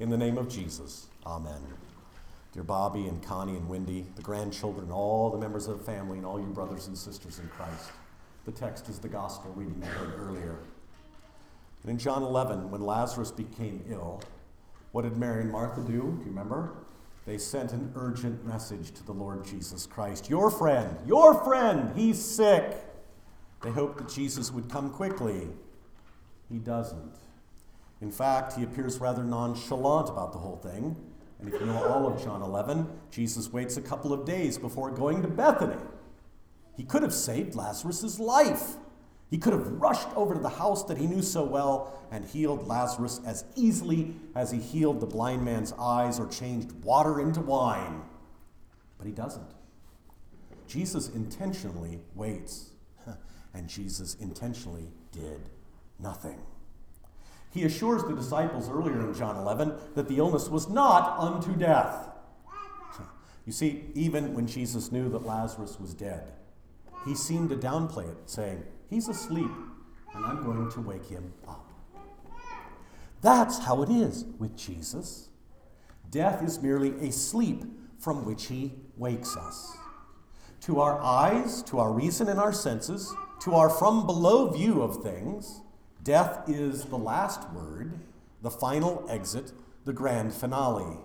In the name of Jesus, amen. Dear Bobby and Connie and Wendy, the grandchildren, all the members of the family, and all you brothers and sisters in Christ, the text is the gospel reading you heard earlier. And in John 11, when Lazarus became ill, what did Mary and Martha do? Do you remember? They sent an urgent message to the Lord Jesus Christ Your friend, your friend, he's sick. They hoped that Jesus would come quickly. He doesn't. In fact, he appears rather nonchalant about the whole thing. And if you know all of John 11, Jesus waits a couple of days before going to Bethany. He could have saved Lazarus' life. He could have rushed over to the house that he knew so well and healed Lazarus as easily as he healed the blind man's eyes or changed water into wine. But he doesn't. Jesus intentionally waits, and Jesus intentionally did nothing. He assures the disciples earlier in John 11 that the illness was not unto death. You see, even when Jesus knew that Lazarus was dead, he seemed to downplay it, saying, He's asleep, and I'm going to wake him up. That's how it is with Jesus. Death is merely a sleep from which he wakes us. To our eyes, to our reason and our senses, to our from below view of things, death is the last word, the final exit, the grand finale.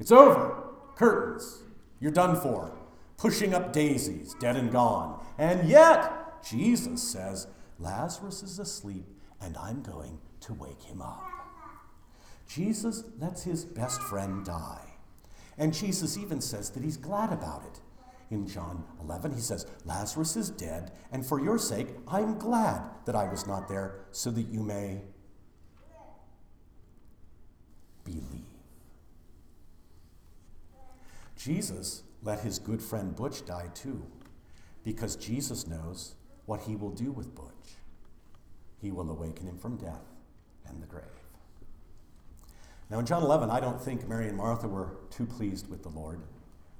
It's over. Curtains. You're done for. Pushing up daisies, dead and gone. And yet, Jesus says, Lazarus is asleep and I'm going to wake him up. Jesus lets his best friend die. And Jesus even says that he's glad about it. In John 11, he says, Lazarus is dead, and for your sake, I'm glad that I was not there so that you may believe. Jesus let his good friend Butch die too, because Jesus knows what he will do with Butch. He will awaken him from death and the grave. Now, in John 11, I don't think Mary and Martha were too pleased with the Lord.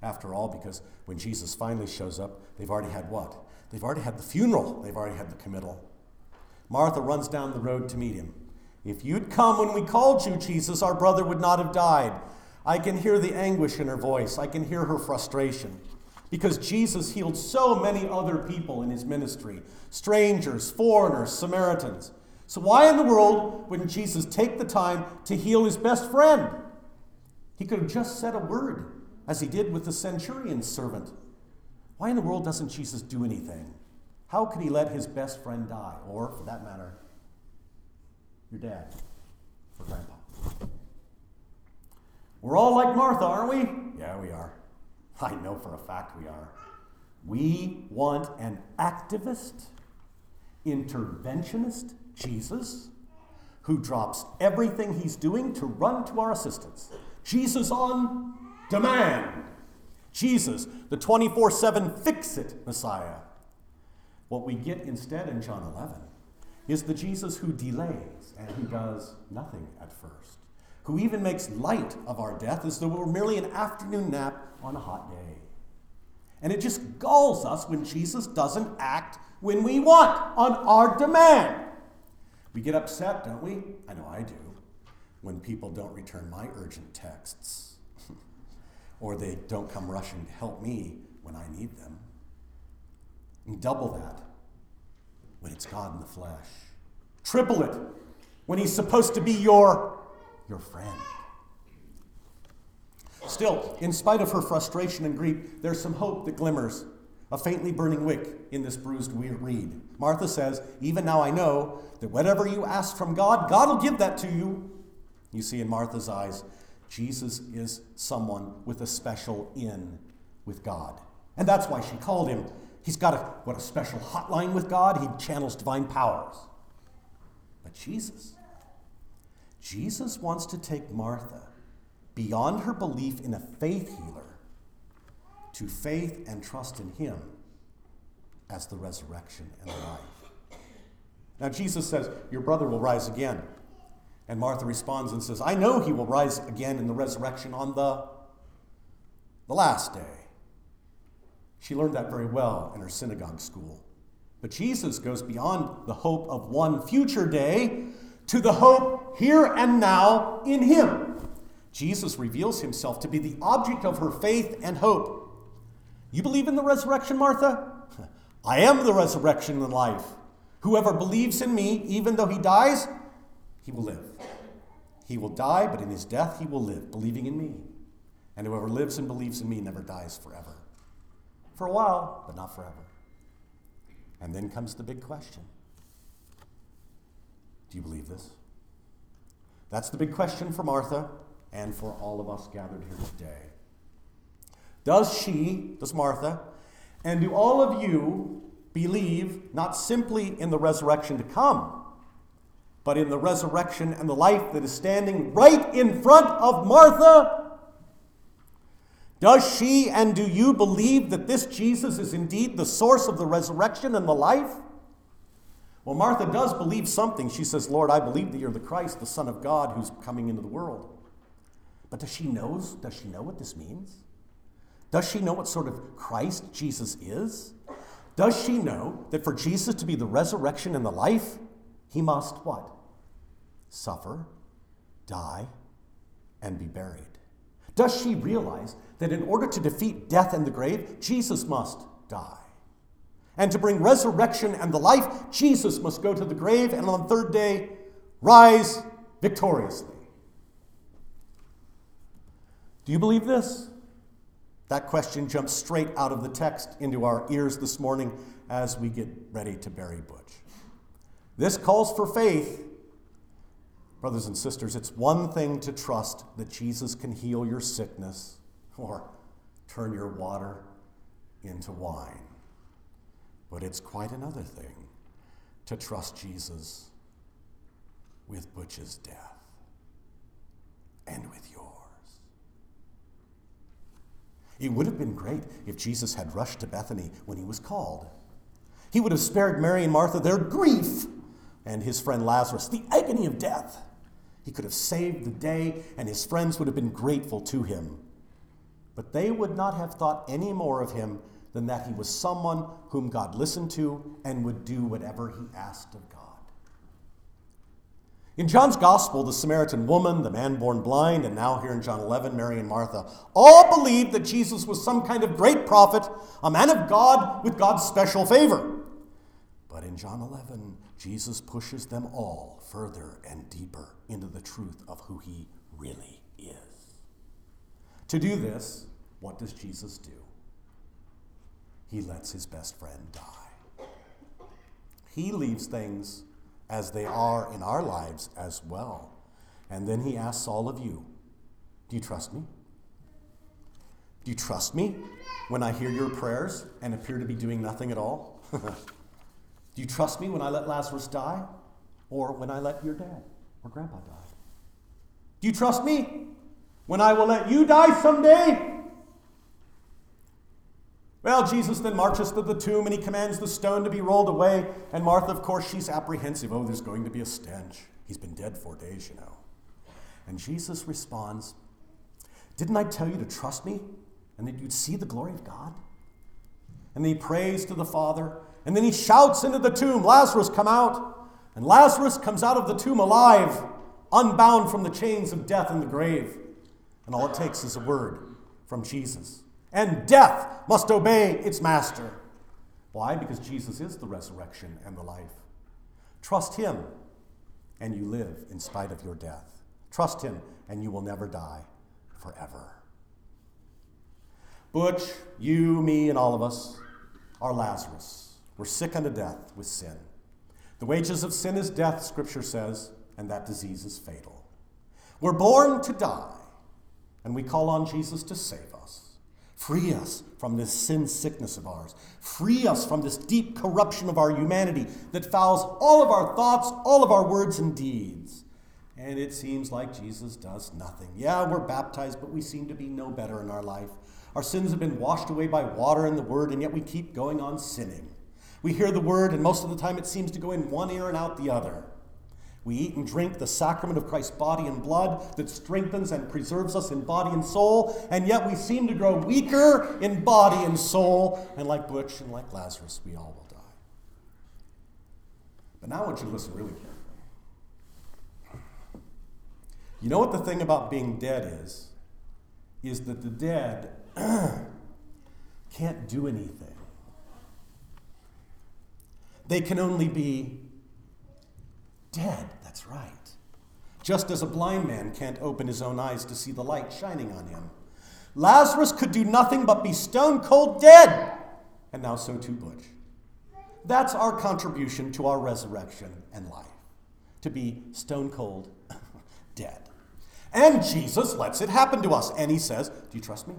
After all, because when Jesus finally shows up, they've already had what? They've already had the funeral, they've already had the committal. Martha runs down the road to meet him. If you'd come when we called you, Jesus, our brother would not have died. I can hear the anguish in her voice, I can hear her frustration because Jesus healed so many other people in his ministry strangers, foreigners, Samaritans. So, why in the world wouldn't Jesus take the time to heal his best friend? He could have just said a word, as he did with the centurion's servant. Why in the world doesn't Jesus do anything? How could he let his best friend die? Or, for that matter, your dad, or grandpa? We're all like Martha, aren't we? Yeah, we are. I know for a fact we are. We want an activist, interventionist Jesus who drops everything he's doing to run to our assistance. Jesus on demand. Jesus, the 24 7 fix it Messiah. What we get instead in John 11 is the Jesus who delays and who does nothing at first, who even makes light of our death as though it were merely an afternoon nap on a hot day. And it just galls us when Jesus doesn't act when we want, on our demand. We get upset, don't we? I know I do, when people don't return my urgent texts, or they don't come rushing to help me when I need them. And double that when it's God in the flesh. Triple it when He's supposed to be your, your friend. Still, in spite of her frustration and grief, there's some hope that glimmers, a faintly burning wick in this bruised reed. Martha says, Even now I know that whatever you ask from God, God will give that to you. You see, in Martha's eyes, Jesus is someone with a special in with God. And that's why she called him. He's got a, what, a special hotline with God? He channels divine powers. But Jesus, Jesus wants to take Martha beyond her belief in a faith healer to faith and trust in Him as the resurrection and the life. Now, Jesus says, Your brother will rise again. And Martha responds and says, I know he will rise again in the resurrection on the, the last day. She learned that very well in her synagogue school. But Jesus goes beyond the hope of one future day to the hope here and now in Him. Jesus reveals himself to be the object of her faith and hope. You believe in the resurrection, Martha? I am the resurrection and life. Whoever believes in me, even though he dies, he will live. He will die, but in his death he will live, believing in me. And whoever lives and believes in me never dies forever. For a while, but not forever. And then comes the big question Do you believe this? That's the big question for Martha and for all of us gathered here today. Does she, does Martha, and do all of you believe not simply in the resurrection to come, but in the resurrection and the life that is standing right in front of Martha? Does she and do you believe that this Jesus is indeed the source of the resurrection and the life? Well, Martha does believe something. She says, Lord, I believe that you're the Christ, the Son of God, who's coming into the world. But does she knows, does she know what this means? Does she know what sort of Christ Jesus is? Does she know that for Jesus to be the resurrection and the life, he must what? Suffer, die, and be buried. Does she realize that in order to defeat death and the grave, Jesus must die? And to bring resurrection and the life, Jesus must go to the grave and on the third day rise victoriously. Do you believe this? That question jumps straight out of the text into our ears this morning as we get ready to bury Butch. This calls for faith. Brothers and sisters, it's one thing to trust that Jesus can heal your sickness or turn your water into wine. But it's quite another thing to trust Jesus with Butch's death and with yours. It would have been great if Jesus had rushed to Bethany when he was called. He would have spared Mary and Martha their grief and his friend Lazarus the agony of death. He could have saved the day, and his friends would have been grateful to him. But they would not have thought any more of him than that he was someone whom God listened to and would do whatever he asked of God. In John's Gospel, the Samaritan woman, the man born blind, and now here in John 11, Mary and Martha, all believed that Jesus was some kind of great prophet, a man of God with God's special favor. But in John 11, Jesus pushes them all further and deeper into the truth of who he really is. To do this, what does Jesus do? He lets his best friend die. He leaves things as they are in our lives as well. And then he asks all of you Do you trust me? Do you trust me when I hear your prayers and appear to be doing nothing at all? Do you trust me when I let Lazarus die or when I let your dad or grandpa die? Do you trust me when I will let you die someday? Well, Jesus then marches to the tomb and he commands the stone to be rolled away. And Martha, of course, she's apprehensive. Oh, there's going to be a stench. He's been dead four days, you know. And Jesus responds, Didn't I tell you to trust me and that you'd see the glory of God? And he prays to the Father. And then he shouts into the tomb, Lazarus, come out. And Lazarus comes out of the tomb alive, unbound from the chains of death and the grave. And all it takes is a word from Jesus and death must obey its master. Why? Because Jesus is the resurrection and the life. Trust him, and you live in spite of your death. Trust him, and you will never die forever. Butch, you, me, and all of us are Lazarus. We're sick unto death with sin. The wages of sin is death, Scripture says, and that disease is fatal. We're born to die, and we call on Jesus to save us. Free us from this sin sickness of ours. Free us from this deep corruption of our humanity that fouls all of our thoughts, all of our words and deeds. And it seems like Jesus does nothing. Yeah, we're baptized, but we seem to be no better in our life. Our sins have been washed away by water and the word, and yet we keep going on sinning. We hear the word, and most of the time it seems to go in one ear and out the other. We eat and drink the sacrament of Christ's body and blood that strengthens and preserves us in body and soul, and yet we seem to grow weaker in body and soul, and like Butch and like Lazarus, we all will die. But now I want you to listen really carefully. You know what the thing about being dead is? Is that the dead can't do anything. They can only be dead. That's right. Just as a blind man can't open his own eyes to see the light shining on him. Lazarus could do nothing but be stone cold dead. And now so too Butch. That's our contribution to our resurrection and life to be stone cold dead. And Jesus lets it happen to us. And he says, Do you trust me?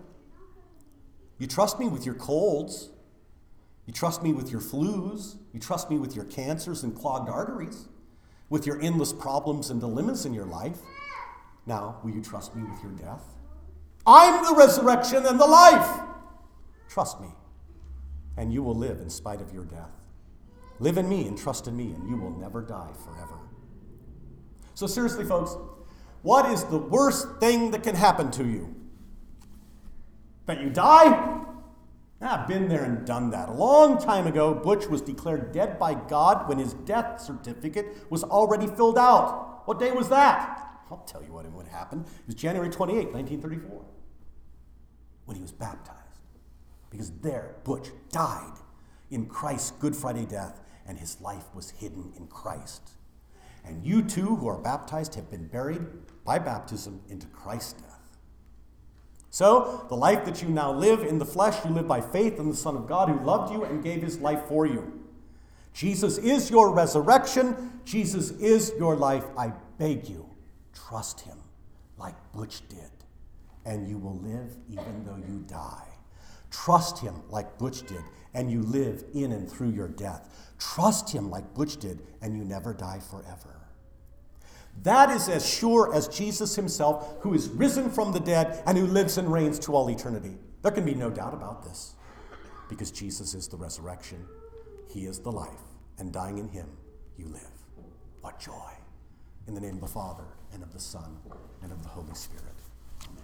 You trust me with your colds. You trust me with your flus. You trust me with your cancers and clogged arteries, with your endless problems and dilemmas in your life. Now, will you trust me with your death? I'm the resurrection and the life. Trust me, and you will live in spite of your death. Live in me and trust in me, and you will never die forever. So, seriously, folks, what is the worst thing that can happen to you? That you die? I've been there and done that. A long time ago, Butch was declared dead by God when his death certificate was already filled out. What day was that? I'll tell you what would happen. It was January 28, 1934, when he was baptized. Because there, Butch died in Christ's Good Friday death, and his life was hidden in Christ. And you too, who are baptized, have been buried by baptism into Christ's death. So, the life that you now live in the flesh, you live by faith in the Son of God who loved you and gave his life for you. Jesus is your resurrection. Jesus is your life. I beg you, trust him like Butch did, and you will live even though you die. Trust him like Butch did, and you live in and through your death. Trust him like Butch did, and you never die forever. That is as sure as Jesus himself, who is risen from the dead and who lives and reigns to all eternity. There can be no doubt about this, because Jesus is the resurrection, he is the life, and dying in him, you live. What joy! In the name of the Father, and of the Son, and of the Holy Spirit. Amen.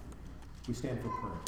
We stand for prayer.